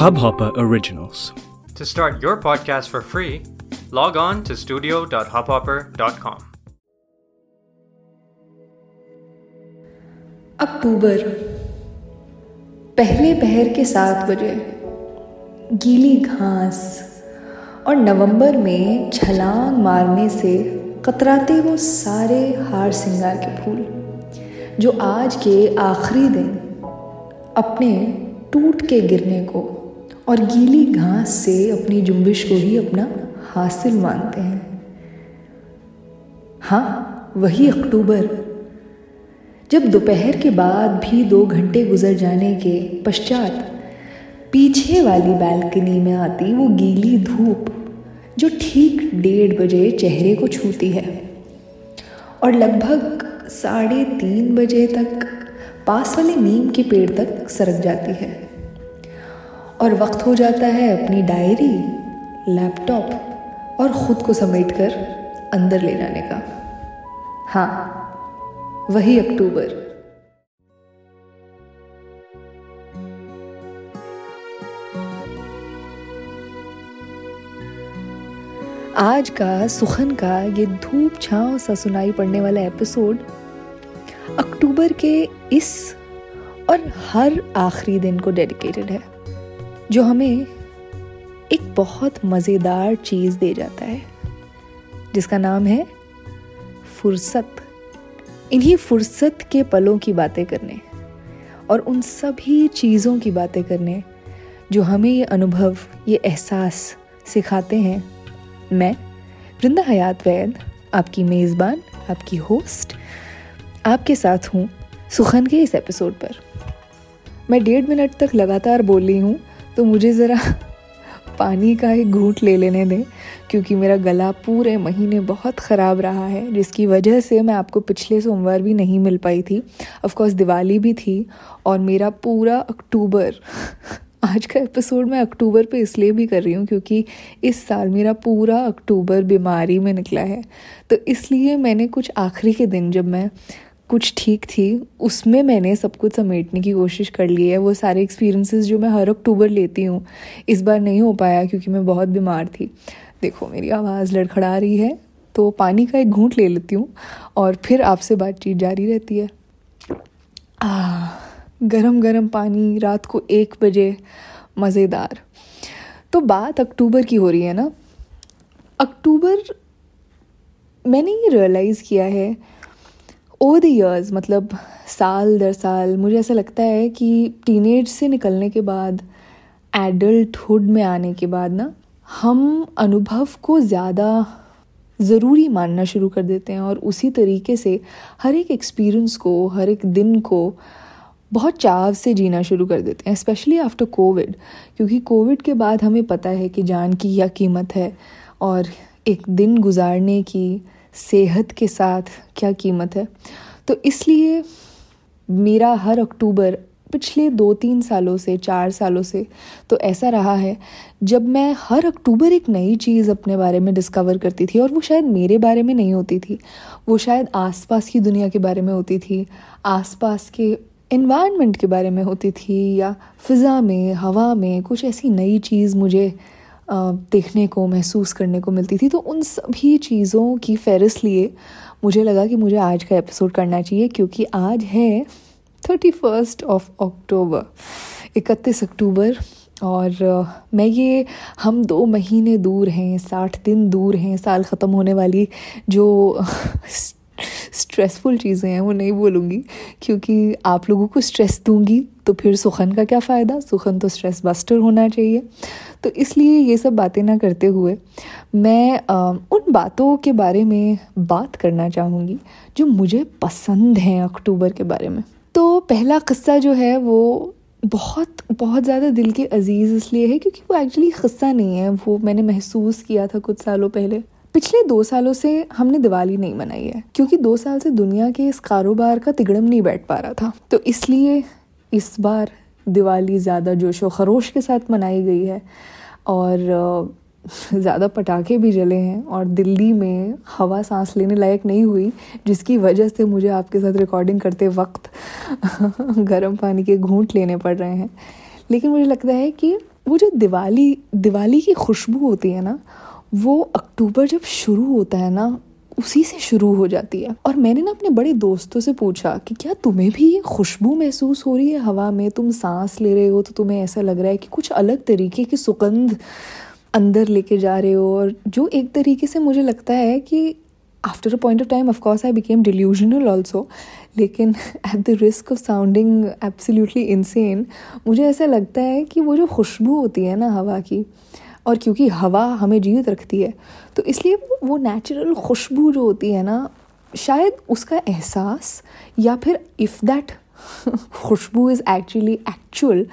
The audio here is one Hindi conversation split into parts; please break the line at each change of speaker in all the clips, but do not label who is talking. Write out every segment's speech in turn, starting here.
Hubhopper Originals.
To start your podcast for free, log on to studio.hubhopper.com.
अक्टूबर पहले पहर के सात बजे गीली घास और नवंबर में छलांग मारने से कतराते वो सारे हार सिंगार के फूल जो आज के आखिरी दिन अपने टूट के गिरने को और गीली घास से अपनी जुम्बिश को ही अपना हासिल मानते हैं। हाँ वही अक्टूबर। जब दोपहर के बाद भी दो घंटे गुजर जाने के पश्चात पीछे वाली बालकनी में आती वो गीली धूप, जो ठीक डेढ़ बजे चेहरे को छूती है और लगभग साढ़े तीन बजे तक पास वाले नीम के पेड़ तक सरक जाती है। और वक्त हो जाता है अपनी डायरी, लैपटॉप और ख़ुद को समेट कर अंदर ले जाने का। हाँ वही अक्टूबर। आज का, सुखन का ये धूप छांव सा सुनाई पड़ने वाला एपिसोड अक्टूबर के इस और हर आखिरी दिन को डेडिकेटेड है, जो हमें एक बहुत मज़ेदार चीज़ दे जाता है, जिसका नाम है फुर्सत। इन्हीं फुर्सत के पलों की बातें करने और उन सभी चीज़ों की बातें करने जो हमें ये अनुभव, ये एहसास सिखाते हैं। मैं वृंदा हयात वैद, आपकी मेज़बान, आपकी होस्ट आपके साथ हूँ सुखन के इस एपिसोड पर। मैं डेढ़ मिनट तक लगातार बोल रही हूँ तो मुझे ज़रा पानी का एक घूट ले लेने दें, क्योंकि मेरा गला पूरे महीने बहुत ख़राब रहा है, जिसकी वजह से मैं आपको पिछले सोमवार भी नहीं मिल पाई थी। ऑफ़ कोर्स दिवाली भी थी, और मेरा पूरा अक्टूबर, आज का एपिसोड मैं अक्टूबर पे इसलिए भी कर रही हूँ, क्योंकि इस साल मेरा पूरा अक्टूबर बीमारी में निकला है। तो इसलिए मैंने कुछ आखिरी के दिन जब मैं कुछ ठीक थी, उसमें मैंने सब कुछ समेटने की कोशिश कर ली है। वो सारे एक्सपीरियंसेस जो मैं हर अक्टूबर लेती हूँ, इस बार नहीं हो पाया क्योंकि मैं बहुत बीमार थी। देखो, मेरी आवाज़ लड़खड़ा रही है तो पानी का एक घूंट ले लेती हूँ और फिर आपसे बातचीत जारी रहती है। आ गरम गरम पानी, रात को एक बजे, मज़ेदार। तो बात अक्टूबर की हो रही है ना। अक्टूबर मैंने ये रियलाइज़ किया है ओवर द ईयर्स मतलब साल, दर साल, मुझे ऐसा लगता है कि टीनेज से निकलने के बाद एडल्टहुड में आने के बाद ना, हम अनुभव को ज़्यादा ज़रूरी मानना शुरू कर देते हैं और उसी तरीके से हर एक एक्सपीरियंस को, हर एक दिन को बहुत चाव से जीना शुरू कर देते हैं स्पेशली आफ्टर कोविड क्योंकि कोविड के बाद हमें पता है कि जान की क्या कीमत है और एक दिन गुजारने की सेहत के साथ क्या कीमत है? तो इसलिए मेरा हर अक्टूबर, पिछले दो तीन सालों से, चार सालों से तो ऐसा रहा है, जब मैं हर अक्टूबर एक नई चीज़ अपने बारे में डिस्कवर करती थी और वो शायद मेरे बारे में नहीं होती थी, वो शायद आसपास की दुनिया के बारे में होती थी, आसपास के इन्वायरमेंट के बारे में होती थी या फ़िज़ा में, हवा में कुछ ऐसी नई चीज़ मुझे देखने को, महसूस करने को मिलती थी। तो उन सभी चीज़ों की फहरिस्त लिए मुझे लगा कि मुझे आज का एपिसोड करना चाहिए, क्योंकि आज है थर्टी फ़र्स्ट ऑफ़ अक्टूबर इकतीस अक्टूबर। और मैं ये, हम दो महीने दूर हैं, साठ दिन दूर हैं, साल ख़त्म होने वाली जो स्ट्रेसफुल चीज़ें हैं वो नहीं बोलूँगी क्योंकि आप लोगों को स्ट्रेस दूँगी तो फिर सुखन का क्या फ़ायदा? सुखन तो स्ट्रेस बस्टर होना चाहिए। तो इसलिए ये सब बातें ना करते हुए मैं आ, उन बातों के बारे में बात करना चाहूँगी जो मुझे पसंद हैं अक्टूबर के बारे में। तो पहला क़स्सा जो है वो बहुत बहुत ज़्यादा दिल के अज़ीज़ इसलिए है क्योंकि वो एक्चुअली क़स्सा नहीं है वो मैंने महसूस किया था कुछ सालों पहले। पिछले दो सालों से हमने दिवाली नहीं मनाई है, क्योंकि दो साल से दुनिया के इस कारोबार का तिगड़म नहीं बैठ पा रहा था। तो इसलिए इस बार दिवाली ज़्यादा जोश व खरोश के साथ मनाई गई है और ज़्यादा पटाखे भी जले हैं और दिल्ली में हवा सांस लेने लायक नहीं हुई, जिसकी वजह से मुझे आपके साथ रिकॉर्डिंग करते वक्त गर्म पानी के घूंट लेने पड़ रहे हैं। लेकिन मुझे लगता है कि वो जो दिवाली दिवाली की खुशबू होती है ना वो अक्टूबर जब शुरू होता है ना, उसी से शुरू हो जाती है। और मैंने ना अपने बड़े दोस्तों से पूछा कि क्या तुम्हें भी ये खुशबू महसूस हो रही है हवा में? तुम सांस ले रहे हो तो तुम्हें ऐसा लग रहा है कि कुछ अलग तरीके की सुगंध अंदर लेके जा रहे हो। और जो एक तरीके से मुझे लगता है कि after a point of time of course I became delusional also लेकिन at the risk of sounding absolutely insane मुझे ऐसा लगता है कि वो जो खुशबू होती है ना हवा की और क्योंकि हवा हमें जीवित रखती है तो इसलिए वो नेचुरल खुशबू जो होती है ना, शायद उसका एहसास या फिर if that khushboo is actually actual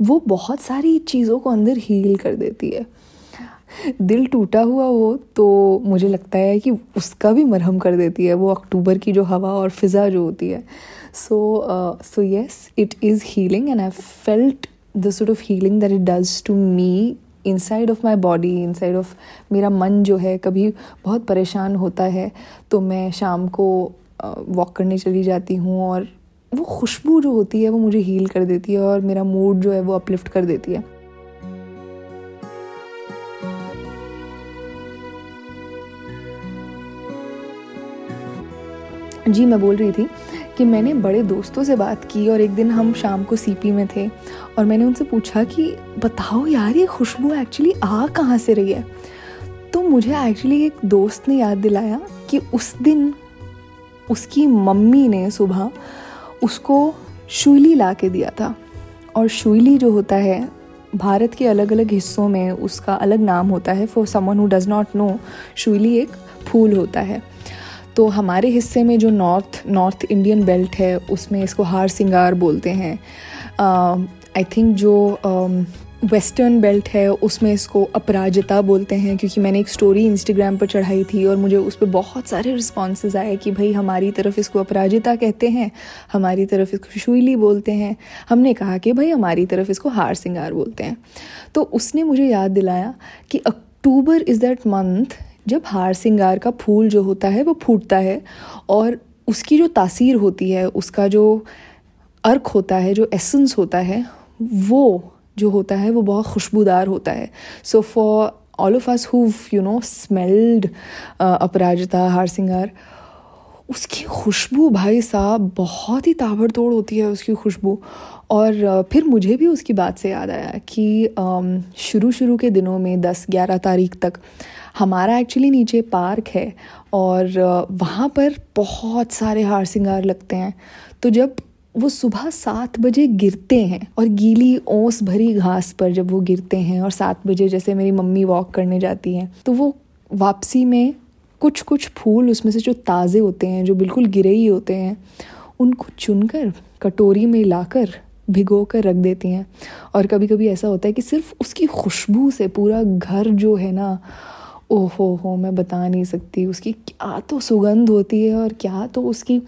वो बहुत सारी चीज़ों को अंदर हील कर देती है। दिल टूटा हुआ हो तो मुझे लगता है कि उसका भी मरहम कर देती है, वो अक्टूबर की जो हवा और फिज़ा जो होती है। So so yes it is healing and I felt the sort of healing that it does to me inside of my body inside of मेरा मन जो है कभी बहुत परेशान होता है तो मैं शाम को वॉक करने चली जाती हूँ और वो खुशबू जो होती है वो मुझे हील कर देती है और मेरा मूड जो है वो अपलिफ्ट कर देती है। जी, मैं बोल रही थी कि मैंने बड़े दोस्तों से बात की और एक दिन हम शाम को सीपी में थे और मैंने उनसे पूछा कि, बताओ यार, ये खुशबू एक्चुअली आ कहाँ से रही है? तो मुझे एक्चुअली एक दोस्त ने याद दिलाया कि उस दिन उसकी मम्मी ने सुबह उसको शुइली ला के दिया था और शुइली जो होता है, भारत के अलग अलग हिस्सों में उसका अलग नाम होता है। For someone who does not know शुइली एक फूल होता है। तो हमारे हिस्से में जो नॉर्थ नॉर्थ इंडियन बेल्ट है, उसमें इसको हार सिंगार बोलते हैं। आई थिंक जो वेस्टर्न बेल्ट है, उसमें इसको अपराजिता बोलते हैं, क्योंकि मैंने एक स्टोरी इंस्टाग्राम पर चढ़ाई थी और मुझे उस पर बहुत सारे रिस्पॉन्स आए कि भाई हमारी तरफ़ इसको अपराजिता कहते हैं, हमारी तरफ़ इसको शुईली बोलते हैं। हमने कहा कि भाई हमारी तरफ़ इसको हार सिंगार बोलते हैं। तो उसने मुझे याद दिलाया कि अक्टूबर इज़ दैट मंथ जब हार सिंगार का फूल जो होता है वो फूटता है और उसकी जो तासीर होती है, उसका जो अर्क होता है, जो एसेंस होता है, वो जो होता है, वो बहुत खुशबूदार होता है। So for all of us who you know smelled अपराजिता, हार सिंगार उसकी खुशबू भाई साहब बहुत ही ताबड़तोड़ होती है उसकी खुशबू। और फिर मुझे भी उसकी बात से याद आया कि शुरू शुरू के दिनों में दस ग्यारह तारीख तक हमारा एक्चुअली नीचे पार्क है और वहाँ पर बहुत सारे हार सिंगार लगते हैं। तो जब वो सुबह सात बजे गिरते हैं और गीली ओस भरी घास पर जब वो गिरते हैं और सात बजे जैसे मेरी मम्मी वॉक करने जाती हैं तो वो वापसी में कुछ कुछ फूल उसमें से जो ताज़े होते हैं, जो बिल्कुल गिरे ही होते हैं, उनको चुनकर, कटोरी में लाकर भिगो कर रख देती हैं। और कभी कभी ऐसा होता है कि सिर्फ़ उसकी खुशबू से पूरा घर जो है ना, ओहो हो, मैं बता नहीं सकती। उसकी क्या तो सुगंध होती है और क्या तो उसकी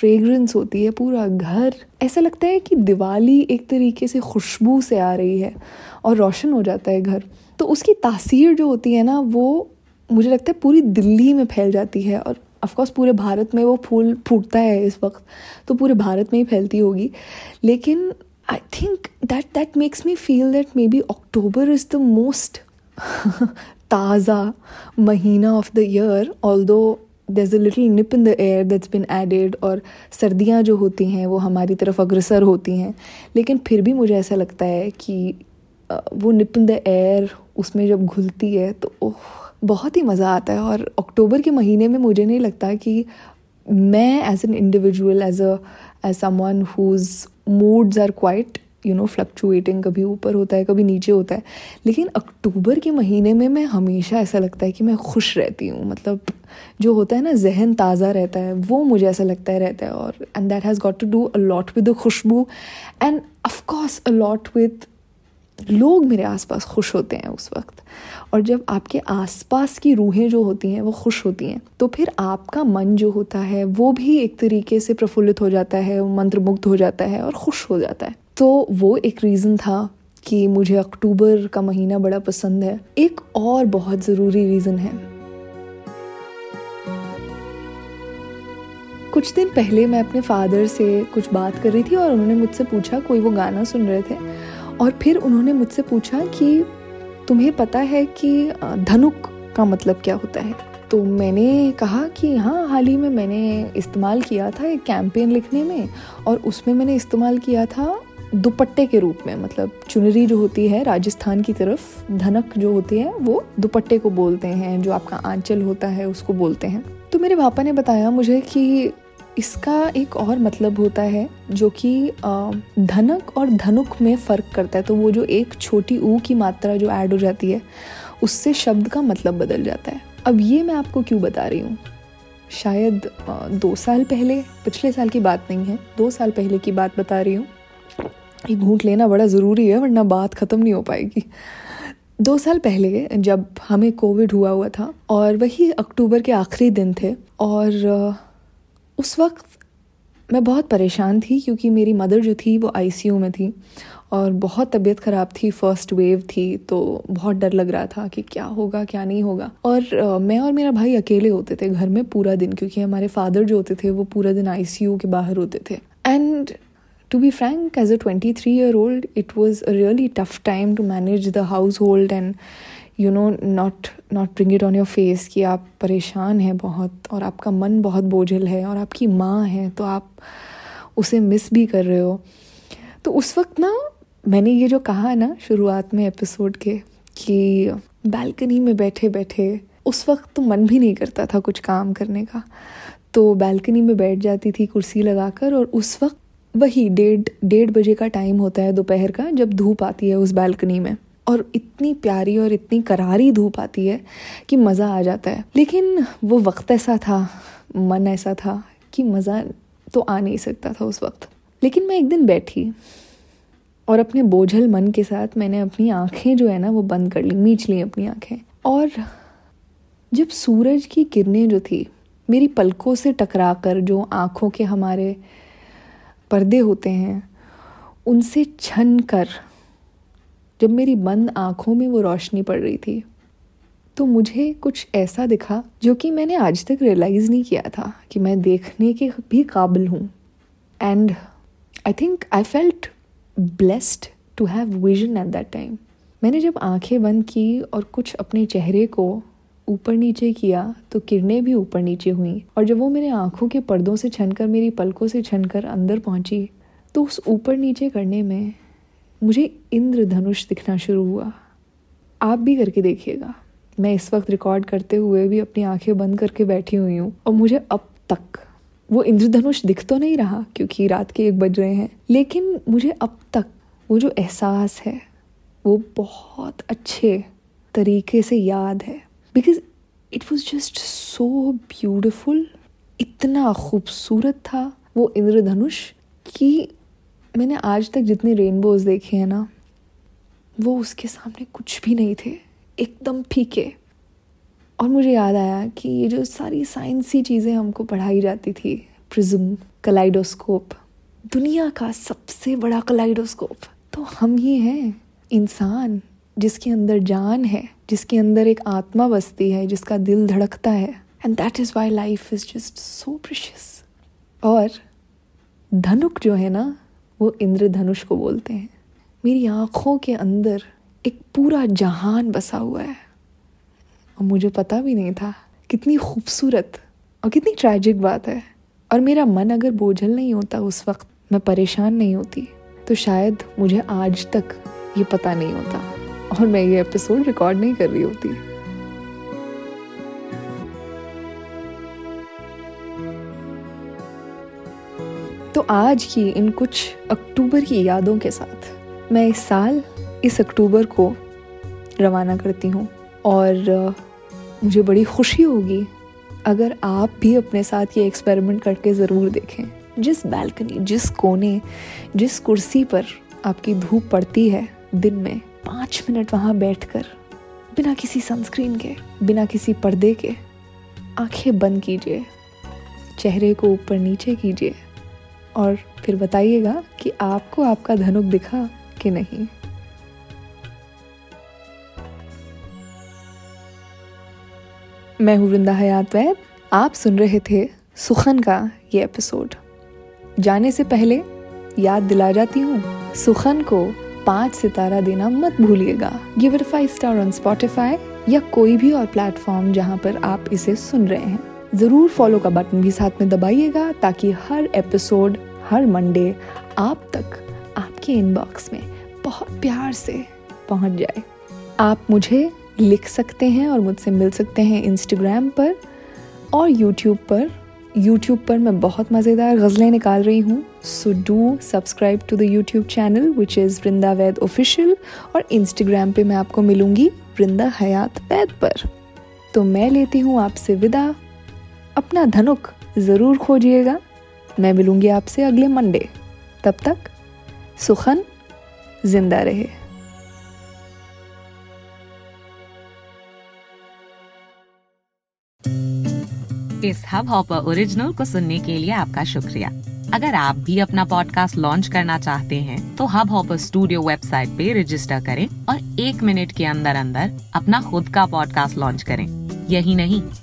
फ्रेगरेंस होती है, पूरा घर। ऐसा लगता है कि दिवाली एक तरीके से खुशबू से आ रही है और रोशन हो जाता है घर। तो उसकी तासीर जो होती है ना, वो मुझे लगता है पूरी दिल्ली में फैल जाती है और ऑफकोर्स पूरे भारत में वो फूल फूटता है इस वक्त तो पूरे भारत में ही फैलती होगी। लेकिन I think that that makes me feel that maybe October is the most ताज़ा महीना of the year although there a little nip in the air that's been added और सर्दियाँ जो होती हैं, वो हमारी तरफ़ अग्रसर होती हैं। लेकिन फिर भी मुझे ऐसा लगता है कि वो निप इन द एयर उसमें जब घुलती है तो ओह बहुत ही मज़ा आता है और अक्टूबर के महीने में मुझे नहीं लगता कि मैं as an individual as a as someone whose moods are quite you know fluctuating कभी ऊपर होता है, कभी नीचे होता है। लेकिन अक्टूबर के महीने में मैं हमेशा ऐसा लगता है कि मैं खुश रहती हूँ। मतलब जो होता है ना, जहन ताज़ा रहता है, वो मुझे ऐसा लगता है रहता है और and that has got to do a lot with the Khushboo. And of course a lot with लोग मेरे आसपास खुश होते हैं उस वक्त। और जब आपके आसपास की रूहें जो होती हैं, वो खुश होती हैं तो फिर आपका मन जो होता है, वो भी एक तरीके से प्रफुल्लित हो जाता है मंत्रमुग्ध हो जाता है और खुश हो जाता है। तो वो एक रीज़न था कि मुझे अक्टूबर का महीना बड़ा पसंद है। एक और बहुत ज़रूरी रीज़न है। कुछ दिन पहले मैं अपने फादर से कुछ बात कर रही थी और उन्होंने मुझसे पूछा, कोई वो गाना सुन रहे थे? और फिर उन्होंने मुझसे पूछा कि तुम्हें पता है कि धनुक का मतलब क्या होता है? तो मैंने कहा कि हाँ हाल ही में मैंने इस्तेमाल किया था एक कैंपेन लिखने में और उसमें मैंने इस्तेमाल किया था दुपट्टे के रूप में मतलब चुनरी जो होती है राजस्थान की तरफ़, धनक जो होती है वो दुपट्टे को बोलते हैं, जो आपका आंचल होता है उसको बोलते हैं। तो मेरे पापा ने बताया मुझे कि इसका एक और मतलब होता है जो कि धनक और धनुक में फ़र्क करता है। तो वो जो एक छोटी ऊ की मात्रा जो ऐड हो जाती है, उससे शब्द का मतलब बदल जाता है। अब ये मैं आपको क्यों बता रही हूँ? शायद दो साल पहले, पिछले साल की बात नहीं है, दो साल पहले की बात बता रही हूँ। ये घूट लेना बड़ा ज़रूरी है, वरना बात ख़त्म नहीं हो पाएगी। दो साल पहले जब हमें कोविड हुआ हुआ था, और वही अक्टूबर के आखिरी दिन थे, और उस वक्त मैं बहुत परेशान थी क्योंकि मेरी मदर जो थी वो आईसीयू में थी और बहुत तबीयत ख़राब थी फ़र्स्ट वेव थी तो बहुत डर लग रहा था कि क्या होगा क्या नहीं होगा। और मैं और मेरा भाई अकेले होते थे घर में पूरा दिन क्योंकि हमारे फादर जो होते थे वो पूरा दिन आईसीयू के बाहर होते थे। And to be frank, as a 23 year old, it was a really tough time to manage the household and you know not not bring it on your face कि आप परेशान हैं बहुत और आपका मन बहुत बोझल है और आपकी माँ है तो आप उसे मिस भी कर रहे हो। तो उस वक्त ना मैंने ये जो कहा ना शुरुआत में एपिसोड के कि बालकनी में बैठे बैठे उस वक्त तो मन भी नहीं करता था कुछ काम करने का। तो बालकनी में बैठ जाती थी कुर्सी लगाकर और उस वक्त वही डेढ़ डेढ़ बजे का टाइम होता है दोपहर का जब धूप आती है उस बालकनी में। और इतनी प्यारी और इतनी करारी धूप आती है कि मज़ा आ जाता है। लेकिन वो वक्त ऐसा था, मन ऐसा था कि मज़ा तो आ नहीं सकता था उस वक्त। लेकिन मैं एक दिन बैठी और अपने बोझल मन के साथ मैंने अपनी आँखें जो है ना वो बंद कर ली, मीच ली अपनी आँखें। और जब सूरज की किरणें जो थी, मेरी पलकों से टकरा कर जो आँखों के हमारे पर्दे होते हैं, उनसे छन कर जब मेरी बंद आँखों में वो रोशनी पड़ रही थी तो मुझे कुछ ऐसा दिखा जो कि मैंने आज तक रियलाइज़ नहीं किया था कि मैं देखने के भी काबिल हूँ। And I think I felt blessed to have vision at that time मैंने जब आँखें बंद की और कुछ अपने चेहरे को ऊपर नीचे किया तो किरणें भी ऊपर नीचे हुई। और जब वो मेरे आँखों के पर्दों से छनकर, मेरी पलकों से छनकर अंदर पहुँची तो उस ऊपर नीचे करने में मुझे इंद्रधनुष दिखना शुरू हुआ। आप भी करके देखिएगा। मैं इस वक्त रिकॉर्ड करते हुए भी अपनी आँखें बंद करके बैठी हुई हूँ और मुझे अब तक वो इंद्रधनुष दिख तो नहीं रहा क्योंकि रात के एक बज रहे हैं, लेकिन मुझे अब तक वो जो एहसास है, वो बहुत अच्छे तरीके से याद है। Because it was just so beautiful इतना खूबसूरत था वो इंद्रधनुष कि मैंने आज तक जितने रेनबोज देखे हैं ना, वो उसके सामने कुछ भी नहीं थे, एकदम फीके। और मुझे याद आया कि ये जो सारी साइंसी चीज़ें हमको पढ़ाई जाती थी, प्रिज्म, कलाइडोस्कोप, दुनिया का सबसे बड़ा कलाइडोस्कोप तो हम ही हैं, इंसान, जिसके अंदर जान है, जिसके अंदर एक आत्मा बसती है, जिसका दिल धड़कता है। And that is why life is just so precious और धनुक जो है ना वो इंद्रधनुष को बोलते हैं। मेरी आँखों के अंदर एक पूरा जहान बसा हुआ है। और मुझे पता भी नहीं था कितनी खूबसूरत और कितनी ट्रैजिक बात है। और मेरा मन अगर बोझल नहीं होता उस वक्त, मैं परेशान नहीं होती तो शायद मुझे आज तक ये पता नहीं होता। और मैं ये एपिसोड रिकॉर्ड नहीं कर रही होती। आज की इन कुछ अक्टूबर की यादों के साथ मैं इस साल, इस अक्टूबर को रवाना करती हूँ और मुझे बड़ी खुशी होगी अगर आप भी अपने साथ ये एक्सपेरिमेंट करके ज़रूर देखें। जिस बैल्कनी जिस कोने, जिस कुर्सी पर आपकी धूप पड़ती है, दिन में पाँच मिनट वहाँ बैठकर, बिना किसी सनस्क्रीन के, बिना किसी पर्दे के, आँखें बंद कीजिए, चेहरे को ऊपर नीचे कीजिए और फिर बताइएगा कि आपको आपका धनुक दिखा कि नहीं। मैं हूँ वृंदा हयात वैद आप सुन रहे थे सुखन का ये एपिसोड जाने से पहले याद दिला जाती हूँ, सुखन को पाँच सितारा देना मत भूलिएगा। Give it five star on Spotify या कोई भी और प्लेटफॉर्म जहाँ पर आप इसे सुन रहे हैं। ज़रूर फॉलो का बटन भी साथ में दबाइएगा ताकि हर एपिसोड हर मंडे आप तक आपके इनबॉक्स में बहुत प्यार से पहुँच जाए। आप मुझे लिख सकते हैं और मुझसे मिल सकते हैं इंस्टाग्राम पर और यूट्यूब पर। यूट्यूब पर मैं बहुत मज़ेदार गज़लें निकाल रही हूँ। So do subscribe to the YouTube channel which is Vrinda Vaid official और इंस्टाग्राम पे मैं आपको मिलूँगी वृंदा हयात वैद पर। तो मैं लेती हूँ आपसे विदा। अपना धनुक ज़रूर खोजिएगा। मैं मिलूँगी आपसे अगले मंडे। तब तक सुखन, ज़िंदा रहे।
इस हब हॉपर ओरिजिनल को सुनने के लिए आपका शुक्रिया। अगर आप भी अपना पॉडकास्ट लॉन्च करना चाहते हैं तो हब हॉपर स्टूडियो वेबसाइट पे रजिस्टर करें और एक मिनट के अंदर अंदर अपना खुद का पॉडकास्ट लॉन्च करें। यही नहीं